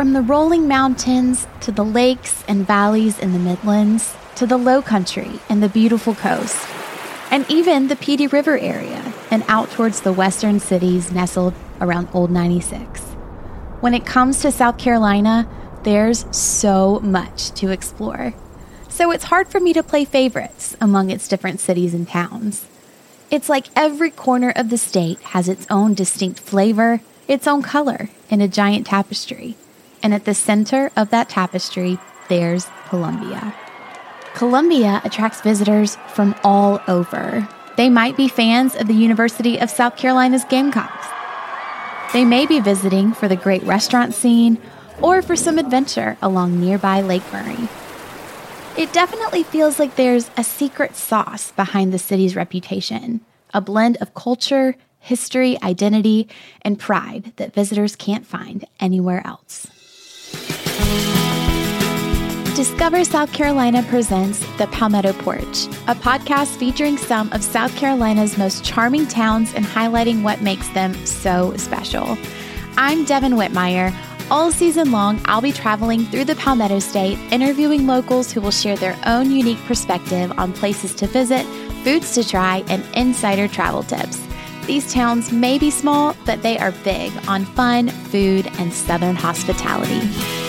From the rolling mountains to the lakes and valleys in the Midlands to the low country and the beautiful coast, and even the Pee Dee River area and out towards the western cities nestled around Old 96. When it comes to South Carolina, there's so much to explore. So it's hard for me to play favorites among its different cities and towns. It's like every corner of the state has its own distinct flavor, its own color, in a giant tapestry. And at the center of that tapestry, there's Columbia. Columbia attracts visitors from all over. They might be fans of the University of South Carolina's Gamecocks. They may be visiting for the great restaurant scene or for some adventure along nearby Lake Murray. It definitely feels like there's a secret sauce behind the city's reputation, a blend of culture, history, identity, and pride that visitors can't find anywhere else. Discover South Carolina presents The Palmetto Porch, a podcast featuring some of South Carolina's most charming towns and highlighting what makes them so special. I'm Devin Whitmire. All season long, I'll be traveling through the Palmetto State, interviewing locals who will share their own unique perspective on places to visit, foods to try, and insider travel tips. These towns may be small, but they are big on fun, food, and Southern hospitality.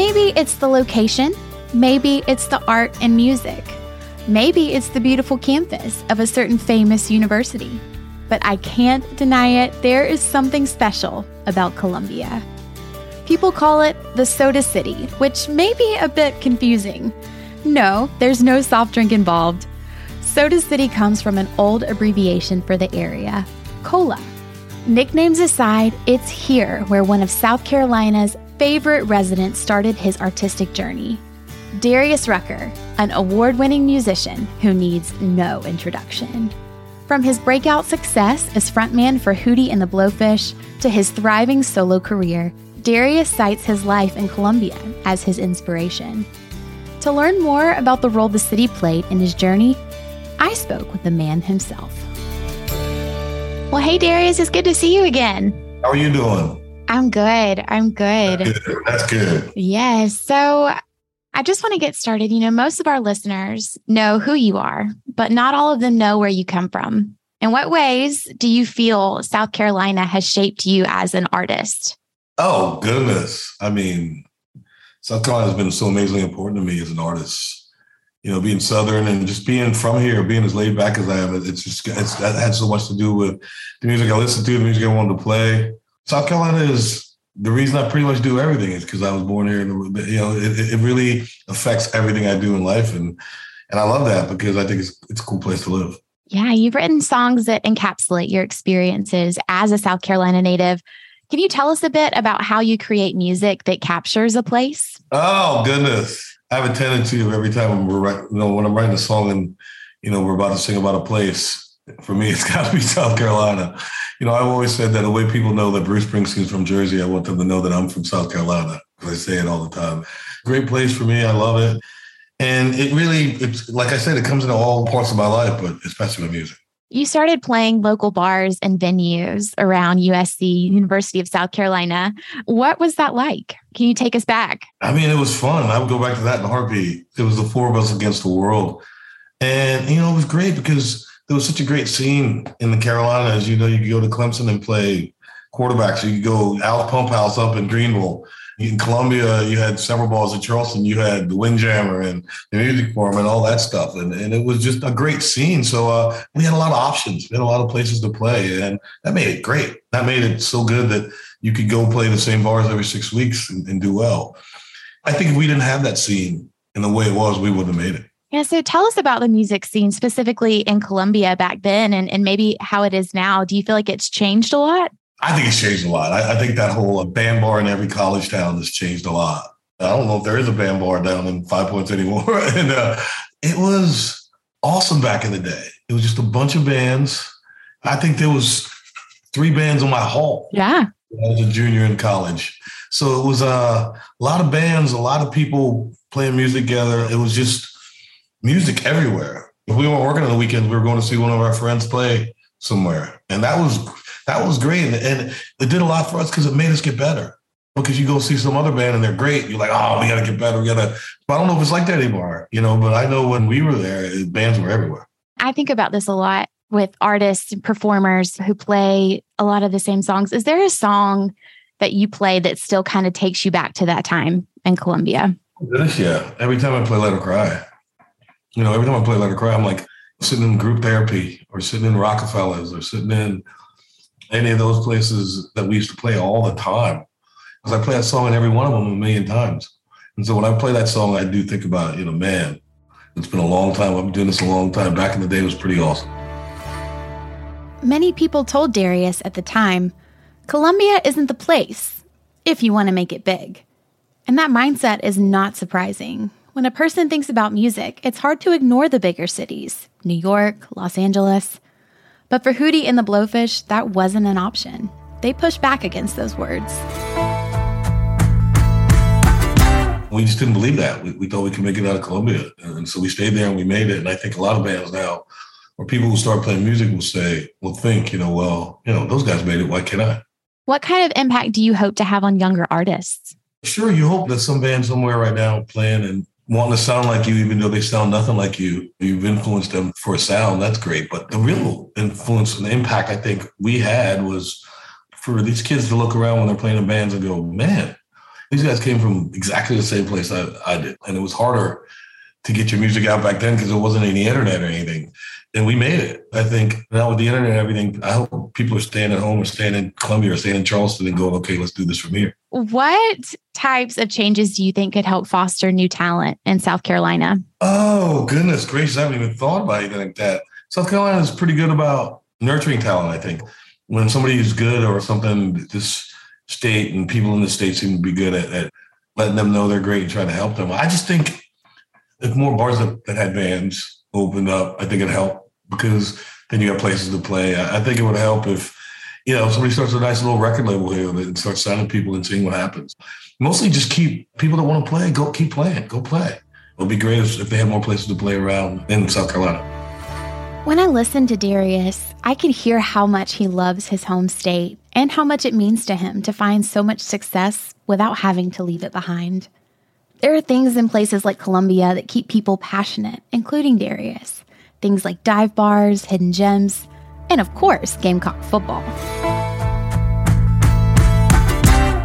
Maybe it's the location. Maybe it's the art and music. Maybe it's the beautiful campus of a certain famous university. But I can't deny it, there is something special about Columbia. People call it the Soda City, which may be a bit confusing. No, there's no soft drink involved. Soda City comes from an old abbreviation for the area, COLA. Nicknames aside, it's here where one of South Carolina's favorite residents started his artistic journey. Darius Rucker, an award winning musician who needs no introduction. From his breakout success as frontman for Hootie and the Blowfish to his thriving solo career, Darius cites his life in Columbia as his inspiration. To learn more about the role the city played in his journey, I spoke with the man himself. Well, hey, Darius, it's good to see you again. How are you doing? I'm good. I'm good. That's good. That's good. Yes. So I just want to get started. You know, most of our listeners know who you are, but not all of them know where you come from. In what ways do you feel South Carolina has shaped you as an artist? Oh, goodness. I mean, South Carolina has been so amazingly important to me as an artist. You know, being Southern and just being from here, being as laid back as I am, it's just, it's, that had so much to do with the music I listen to, the music I wanted to play. South Carolina is the reason I pretty much do everything is because I was born here, and you know, it, it really affects everything I do in life, and and I love that because I think it's it's a cool place to live. Yeah, you've written songs that encapsulate your experiences as a South Carolina native. Can you tell us a bit about how you create music that captures a place? Oh goodness, I have a tendency of every time we're writing, you know, when I'm writing a song and you know we're about to sing about a place. For me, it's got to be South Carolina you know, I've always said that the way people know that Bruce Springsteen's from Jersey, I want them to know that I'm from South Carolina. I say it all the time. Great place for me. I love it. And it really, it's like I said, it comes into all parts of my life, but especially with music. You started playing local bars and venues around USC, University of South Carolina. What was that like? Can you take us back? I mean, it was fun. I would go back to that in a heartbeat. It was the four of us against the world. And, you know, it was great because there was such a great scene in the Carolinas. You know, you could go to Clemson and play quarterbacks. You could go out Pump House up in Greenville. In Columbia, you had several balls at Charleston. You had the Windjammer and the Music Farm and all that stuff. And, and it was just a great scene. So uh, we had a lot of options. We had a lot of places to play. And that made it great. That made it so good that you could go play the same bars every six weeks and, and do well. I think if we didn't have that scene in the way it was, we wouldn't have made it. Yeah. So tell us about the music scene specifically in Columbia back then and, and maybe how it is now. Do you feel like it's changed a lot? I think it's changed a lot. I, I think that whole band bar in every college town has changed a lot. I don't know if there is a band bar down in Five Points anymore. and uh, it was awesome back in the day. It was just a bunch of bands. I think there was three bands on my hall. Yeah. I was a junior in college. So it was uh, a lot of bands, a lot of people playing music together. It was just music everywhere. If we weren't working on the weekends, we were going to see one of our friends play somewhere. And that was that was great. And, it did a lot for us because it made us get better. Because you go see some other band and they're great. You're like, oh, we got to get better. We got to, but I don't know if it's like that anymore, you know, but I know when we were there, bands were everywhere. I think about this a lot with artists and performers who play a lot of the same songs. Is there a song that you play that still kind of takes you back to that time in Columbia? Yeah. Every time I play Let Her Cry, you know, every time I play Let Her Cry, I'm like sitting in group therapy or sitting in Rockafellas or sitting in any of those places that we used to play all the time. Because I play that song in every one of them a million times. And so when I play that song, I do think about, you know, man, it's been a long time. I've been doing this a long time. Back in the day, it was pretty awesome. Many people told Darius at the time, Columbia isn't the place if you want to make it big. And that mindset is not surprising. When a person thinks about music, it's hard to ignore the bigger cities New York, Los Angeles. But for Hootie and the Blowfish, that wasn't an option. They pushed back against those words. We just didn't believe that. We, we thought we could make it out of Columbia. And so we stayed there and we made it. And I think a lot of bands now, or people who start playing music will say, will think, you know, well, you know, those guys made it. Why can't I? What kind of impact do you hope to have on younger artists? Sure, you hope that some band somewhere right now playing and wanting to sound like you, even though they sound nothing like you, you've influenced them for sound. That's great. But the real influence and impact I think we had was for these kids to look around when they're playing in bands and go, man, these guys came from exactly the same place I, I did. And it was harder to get your music out back then because there wasn't any internet or anything. And we made it. I think now with the internet and everything, I hope people are staying at home or staying in Columbia or staying in Charleston and going, okay, let's do this from here. What types of changes do you think could help foster new talent in South Carolina? Oh, goodness gracious. I haven't even thought about anything like that. South Carolina is pretty good about nurturing talent, I think. When somebody is good or something, this state and people in the state seem to be good at, at letting them know they're great and trying to help them. I just think if more bars that, had bands opened up, I think it'd help because then you got places to play. I, I think it would help if, you know, somebody starts a nice little record label here and starts signing people and seeing what happens. Mostly just keep people that want to play, go keep playing, go play. It'll be great if, if they have more places to play around in South Carolina. When I listened to Darius, I could hear how much he loves his home state and how much it means to him to find so much success without having to leave it behind. There are things in places like Columbia that keep people passionate, including Darius. Things like dive bars, hidden gems, and of course, Gamecock football.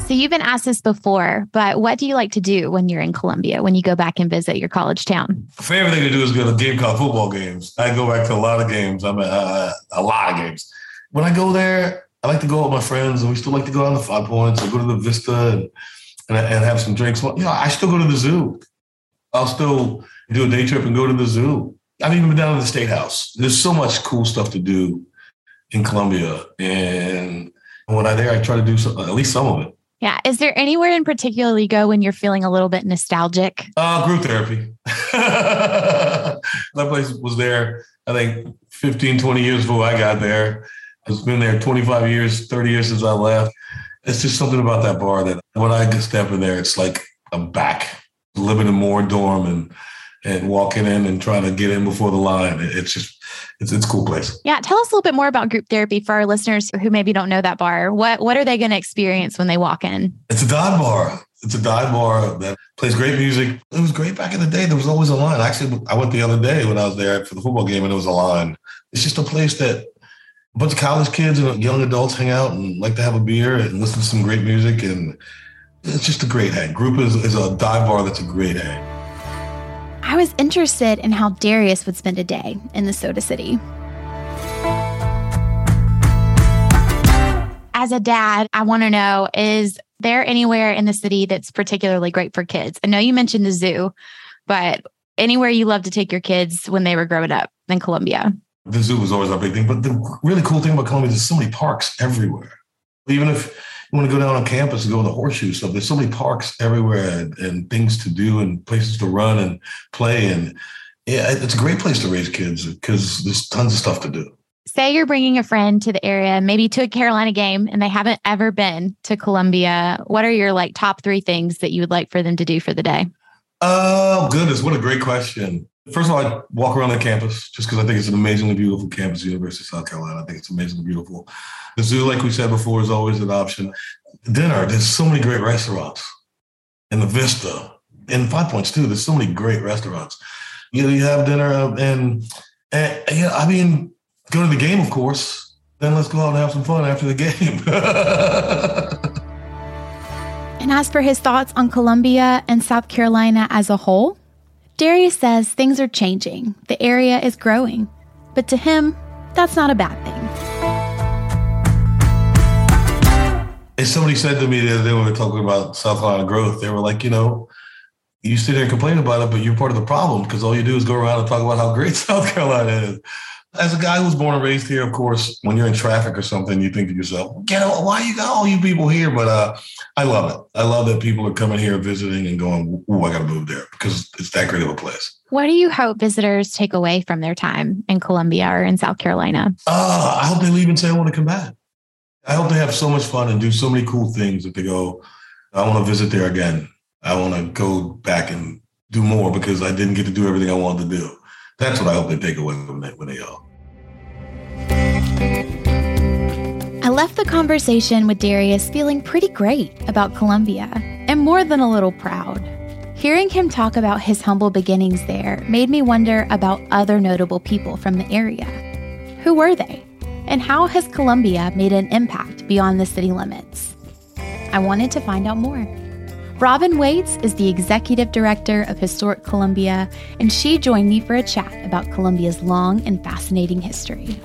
So you've been asked this before, but what do you like to do when you're in Columbia, when you go back and visit your college town? Favorite thing to do is go to game Gamecock football games. I go back to a lot of games. I'm at uh, a lot of games. When I go there, I like to go with my friends, and we still like to go on the Five Points or go to the Vista and and, and have some drinks. Well, you know, I still go to the zoo. I'll still do a day trip and go to the zoo. I've even been down to the State House. There's so much cool stuff to do in Columbia, and when I'm there, I try to do some, at least some of it. Yeah. Is there anywhere in particular you go when you're feeling a little bit nostalgic? Uh, group therapy. that place was there, I think, 15, 20 years before I got there. It's been there 25 years, 30 years since I left it's just something about that bar that when I step in there, it's like I'm back living in Moore dorm and and walking in and trying to get in before the line. It's just it's it's a cool place. Yeah, tell us a little bit more about group therapy for our listeners who maybe don't know that bar. What what are they going to experience when they walk in? It's a dive bar. It's a dive bar that plays great music. It was great back in the day. There was always a line. Actually, I went the other day when I was there for the football game, and it was a line. It's just a place that a bunch of college kids and young adults hang out and like to have a beer and listen to some great music. And it's just a great hang. Group is, is a dive bar that's a great hang. I was interested in how Darius would spend a day in the Soda City. As a dad, I want to know is there anywhere in the city that's particularly great for kids? I know you mentioned the zoo, but anywhere you love to take your kids when they were growing up in Columbia? the zoo was always our big thing. But the really cool thing about Columbia is there's so many parks everywhere. Even if you want to go down on campus and go to the horseshoe stuff, there's so many parks everywhere and, and, things to do and places to run and play. And yeah, it's a great place to raise kids because there's tons of stuff to do. Say you're bringing a friend to the area, maybe to a Carolina game, and they haven't ever been to Columbia. What are your like top three things that you would like for them to do for the day? Oh, goodness. What a great question. First of all, I walk around the campus just because I think it's an amazingly beautiful campus, University of South Carolina. I think it's amazingly beautiful. The zoo, like we said before, is always an option. Dinner, there's so many great restaurants in the Vista. In Five Points too, there's so many great restaurants. You know, you have dinner and and yeah, I mean, go to the game, of course. Then let's go out and have some fun after the game. and as for his thoughts on Columbia and South Carolina as a whole, Darius says things are changing. The area is growing. But to him, that's not a bad thing. As somebody said to me the other day when we were talking about South Carolina growth, they were like, you know, you sit there and complain about it, but you're part of the problem because all you do is go around and talk about how great South Carolina is. As a guy who was born and raised here, of course, when you're in traffic or something, you think to yourself, "Get out! Why you got all you people here?" But uh, I love it. I love that people are coming here visiting and going, "Ooh, I got to move there," because it's that great of a place. What do you hope visitors take away from their time in Columbia or in South Carolina? Uh, I hope they leave and say, "I want to come back." I hope they have so much fun and do so many cool things that they go, "I want to visit there again." I want to go back and do more because I didn't get to do everything I wanted to do. That's what I hope they take away when they, when they go. I left the conversation with Darius feeling pretty great about Columbia and more than a little proud. Hearing him talk about his humble beginnings there made me wonder about other notable people from the area. Who were they? And how has Columbia made an impact beyond the city limits? I wanted to find out more. Robin Waites is the executive director of Historic Columbia, and she joined me for a chat about Columbia's long and fascinating history.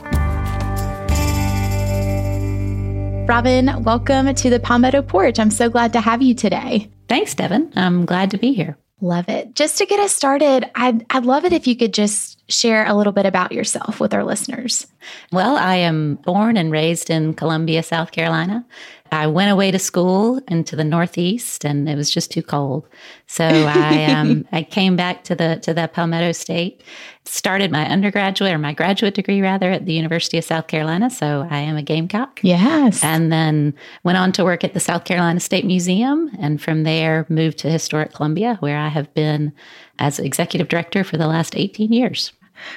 Robin, welcome to the Palmetto Porch. I'm so glad to have you today. Thanks, Devin. I'm glad to be here. Love it. Just to get us started, I'd, I'd love it if you could just share a little bit about yourself with our listeners. Well, I am born and raised in Columbia, South Carolina. I went away to school into the Northeast, and it was just too cold. So I um, I came back to the to the Palmetto State, started my undergraduate or my graduate degree rather at the University of South Carolina. So I am a Gamecock. Yes, and then went on to work at the South Carolina State Museum, and from there moved to Historic Columbia, where I have been as executive director for the last 18 years.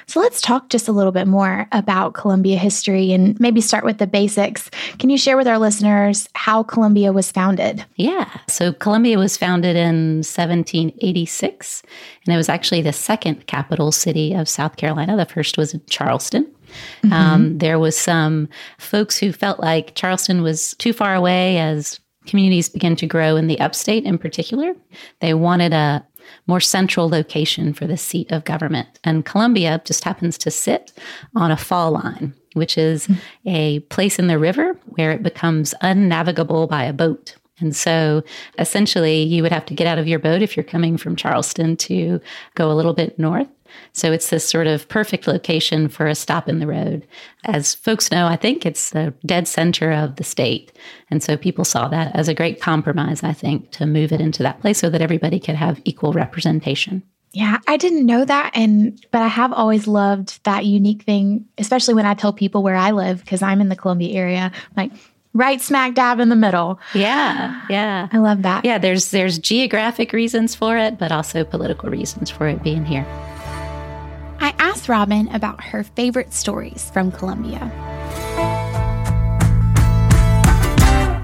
So let's talk just a little bit more about Columbia history and maybe start with the basics. Can you share with our listeners how Columbia was founded? Yeah. So Columbia was founded in 1786, and it was actually the second capital city of South Carolina. The first was Charleston. Mm-hmm. Um, there was some folks who felt like Charleston was too far away as communities began to grow in the upstate in particular. They wanted a more central location for the seat of government. And Columbia just happens to sit on a fall line, which is a place in the river where it becomes unnavigable by a boat. And so essentially, you would have to get out of your boat if you're coming from Charleston to go a little bit north. So it's this sort of perfect location for a stop in the road. As folks know, I think it's the dead center of the state. And so people saw that as a great compromise, I think, to move it into that place so that everybody could have equal representation. Yeah, I didn't know that and but I have always loved that unique thing, especially when I tell people where I live because I'm in the Columbia area. like right smack dab in the middle. Yeah, yeah. I love that. Yeah, there's there's geographic reasons for it, but also political reasons for it being here. I asked Robin about her favorite stories from Columbia.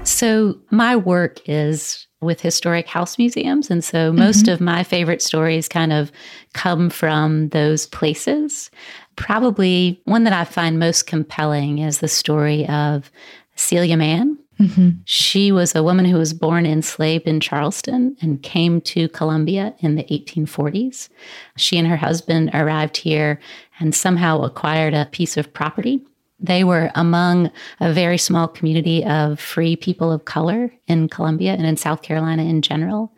So, my work is with historic house museums. And so, most mm-hmm. of my favorite stories kind of come from those places. Probably one that I find most compelling is the story of Celia Mann, Mm-hmm. She was a woman who was born enslaved in Charleston and came to Columbia in the 1840s. She and her husband arrived here and somehow acquired a piece of property. They were among a very small community of free people of color in Columbia and in South Carolina in general.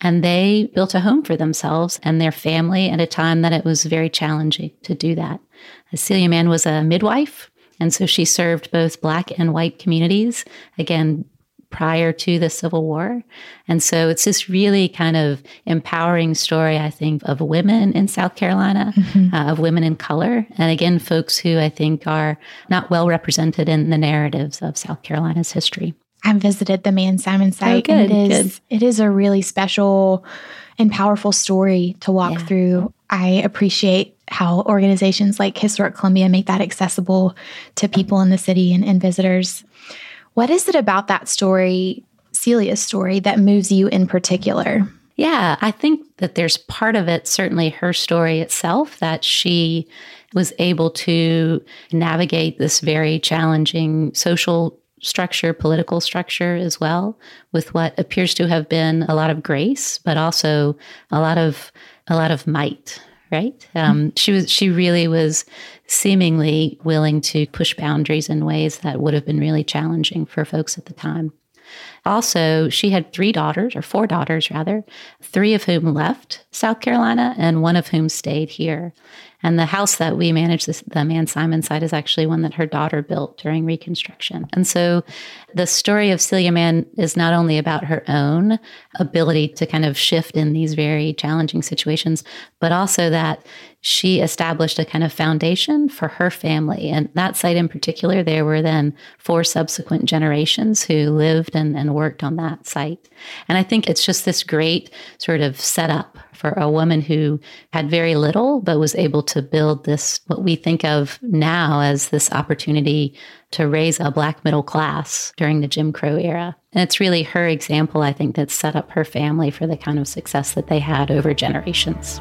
And they built a home for themselves and their family at a time that it was very challenging to do that. Celia Mann was a midwife and so she served both Black and white communities, again, prior to the Civil War. And so it's this really kind of empowering story, I think, of women in South Carolina, mm-hmm. uh, of women in color. And again, folks who I think are not well represented in the narratives of South Carolina's history. I've visited the Mann Simon site. Oh, good, and it is, good. it is a really special and powerful story to walk yeah. through. I appreciate how organizations like Historic Columbia make that accessible to people in the city and, and visitors. What is it about that story, Celia's story, that moves you in particular? Yeah, I think that there's part of it, certainly her story itself, that she was able to navigate this very challenging social structure, political structure as well, with what appears to have been a lot of grace, but also a lot of a lot of might. Right? Um, she was. She really was seemingly willing to push boundaries in ways that would have been really challenging for folks at the time. Also, she had three daughters, or four daughters rather, three of whom left South Carolina and one of whom stayed here. And the house that we manage, this, the Mann Simon site, is actually one that her daughter built during Reconstruction. And so the story of Celia Mann is not only about her own ability to kind of shift in these very challenging situations, but also that she established a kind of foundation for her family. And that site in particular, there were then four subsequent generations who lived and, and worked on that site. And I think it's just this great sort of setup for a woman who had very little, but was able to build this, what we think of now as this opportunity to raise a Black middle class during the Jim Crow era. And it's really her example, I think, that set up her family for the kind of success that they had over generations.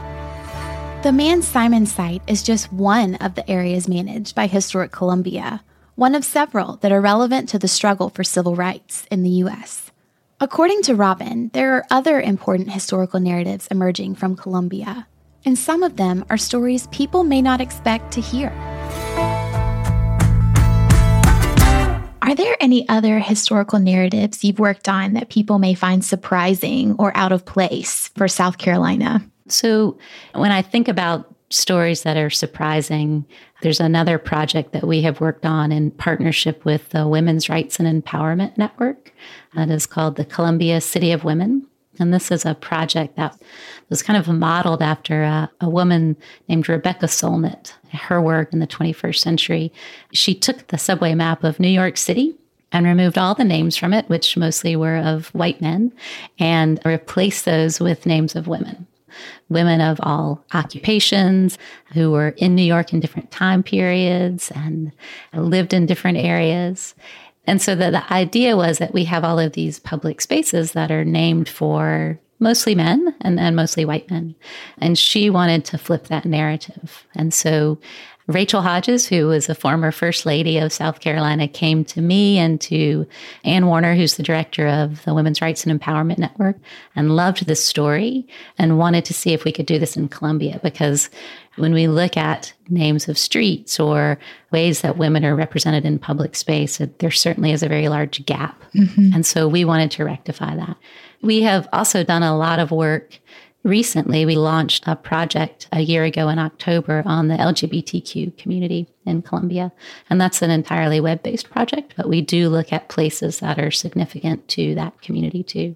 The Mann Simon site is just one of the areas managed by Historic Columbia, one of several that are relevant to the struggle for civil rights in the U.S. According to Robin, there are other important historical narratives emerging from Columbia, and some of them are stories people may not expect to hear. Are there any other historical narratives you've worked on that people may find surprising or out of place for South Carolina? So when I think about stories that are surprising, there's another project that we have worked on in partnership with the Women's Rights and Empowerment Network that is called the Columbia City of Women. And this is a project that was kind of modeled after a, a, woman named Rebecca Solnit, her work in the 21st century. She took the subway map of New York City and removed all the names from it, which mostly were of white men, and replaced those with names of women women of all occupations who were in New York in different time periods and lived in different areas. And so the, the idea was that we have all of these public spaces that are named for mostly men and, and mostly white men. And she wanted to flip that narrative. And so Rachel Hodges, who was a former First Lady of South Carolina, came to me and to Ann Warner, who's the director of the Women's Rights and Empowerment Network, and loved this story and wanted to see if we could do this in Columbia because when we look at names of streets or ways that women are represented in public space, there certainly is a very large gap. Mm-hmm. And so we wanted to rectify that. We have also done a lot of work recently we launched a project a year ago in October on the LGBTQ community in Columbia. And that's an entirely web based project, but we do look at places that are significant to that community too.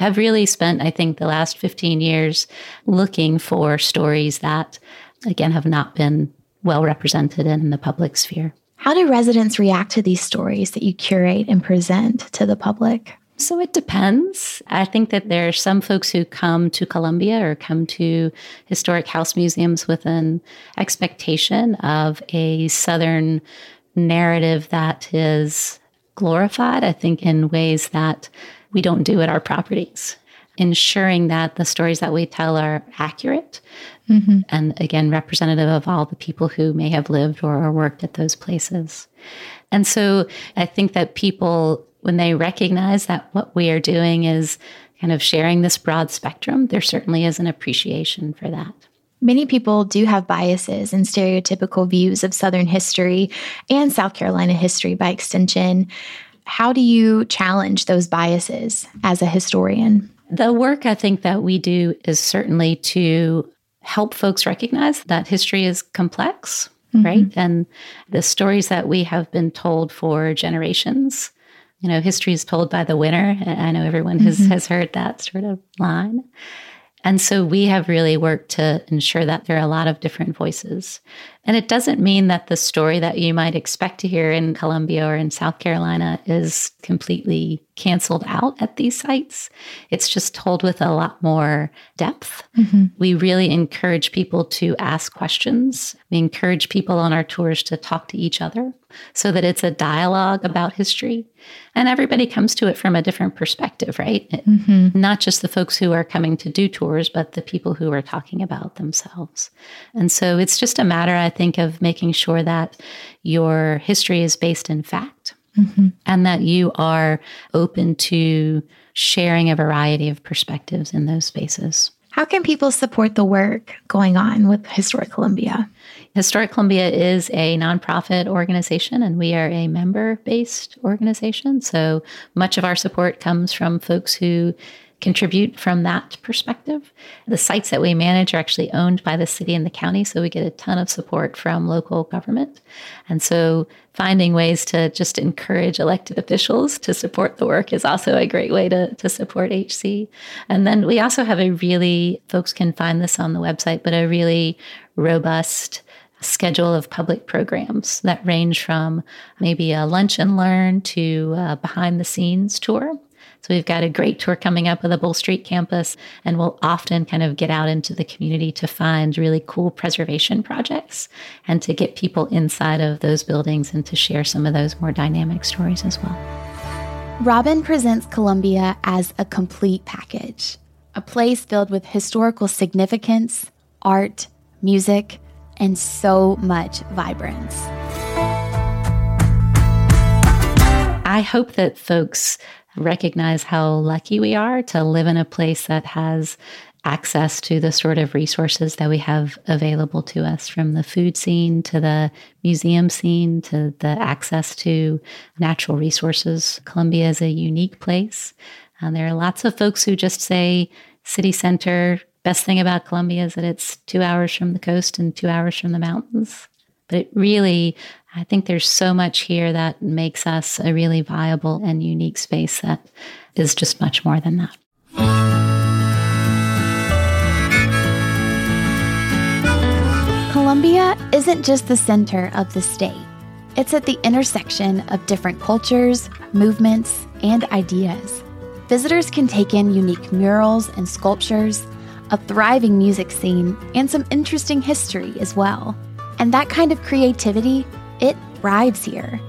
I have really spent, I think, the last 15 years looking for stories that, again, have not been well represented in the public sphere. How do residents react to these stories that you curate and present to the public? So it depends. I think that there are some folks who come to Columbia or come to historic house museums with an expectation of a Southern narrative that is glorified, I think, in ways that we don't do at our properties. Ensuring that the stories that we tell are accurate mm-hmm. and, again, representative of all the people who may have lived or worked at those places. And so I think that people when they recognize that what we are doing is kind of sharing this broad spectrum, there certainly is an appreciation for that. Many people do have biases and stereotypical views of Southern history and South Carolina history by extension. How do you challenge those biases as a historian? The work I think that we do is certainly to help folks recognize that history is complex, mm-hmm. right? And the stories that we have been told for generations you know, history is told by the winner. I know everyone has, mm-hmm. has heard that sort of line. And so we have really worked to ensure that there are a lot of different voices. And it doesn't mean that the story that you might expect to hear in Columbia or in South Carolina is completely canceled out at these sites. It's just told with a lot more depth. Mm-hmm. We really encourage people to ask questions. We encourage people on our tours to talk to each other so that it's a dialogue about history. And everybody comes to it from a different perspective, right? Mm-hmm. Not just the folks who are coming to do tours, but the people who are talking about themselves. And so it's just a matter, I think, of making sure that your history is based in fact mm-hmm. and that you are open to sharing a variety of perspectives in those spaces. How can people support the work going on with Historic Columbia? Historic Columbia is a nonprofit organization and we are a member based organization. So much of our support comes from folks who contribute from that perspective. The sites that we manage are actually owned by the city and the county, so we get a ton of support from local government. And so finding ways to just encourage elected officials to support the work is also a great way to, to support HC. And then we also have a really, folks can find this on the website, but a really robust schedule of public programs that range from maybe a lunch and learn to a behind the scenes tour so we've got a great tour coming up with the Bull Street campus, and we'll often kind of get out into the community to find really cool preservation projects and to get people inside of those buildings and to share some of those more dynamic stories as well. Robin presents Columbia as a complete package, a place filled with historical significance, art, music, and so much vibrance. I hope that folks recognize how lucky we are to live in a place that has access to the sort of resources that we have available to us from the food scene to the museum scene to the access to natural resources. Columbia is a unique place. And there are lots of folks who just say city center. Best thing about Columbia is that it's two hours from the coast and two hours from the mountains. But it really, I think there's so much here that makes us a really viable and unique space that is just much more than that. Columbia isn't just the center of the state. It's at the intersection of different cultures, movements, and ideas. Visitors can take in unique murals and sculptures, a thriving music scene, and some interesting history as well. And that kind of creativity, it thrives here.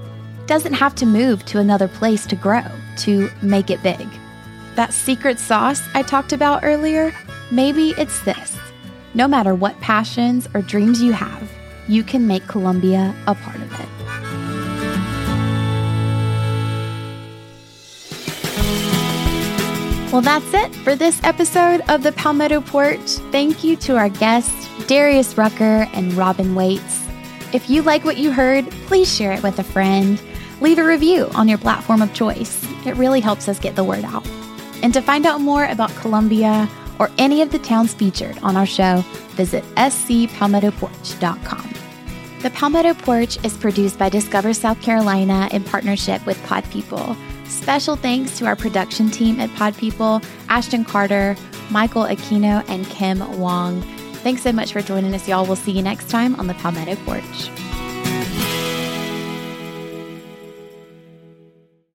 Doesn't have to move to another place to grow, to make it big. That secret sauce I talked about earlier, maybe it's this. No matter what passions or dreams you have, you can make Columbia a part of it. Well, that's it for this episode of the Palmetto Porch. Thank you to our guests, Darius Rucker and Robin Waites. If you like what you heard, please share it with a friend. Leave a review on your platform of choice. It really helps us get the word out. And to find out more about Columbia or any of the towns featured on our show, visit scpalmettoporch.com. The Palmetto Porch is produced by Discover South Carolina in partnership with Pod People. Special thanks to our production team at Pod People, Ashton Carter, Michael Aquino, and Kim Wong. Thanks so much for joining us, y'all. We'll see you next time on the Palmetto Porch.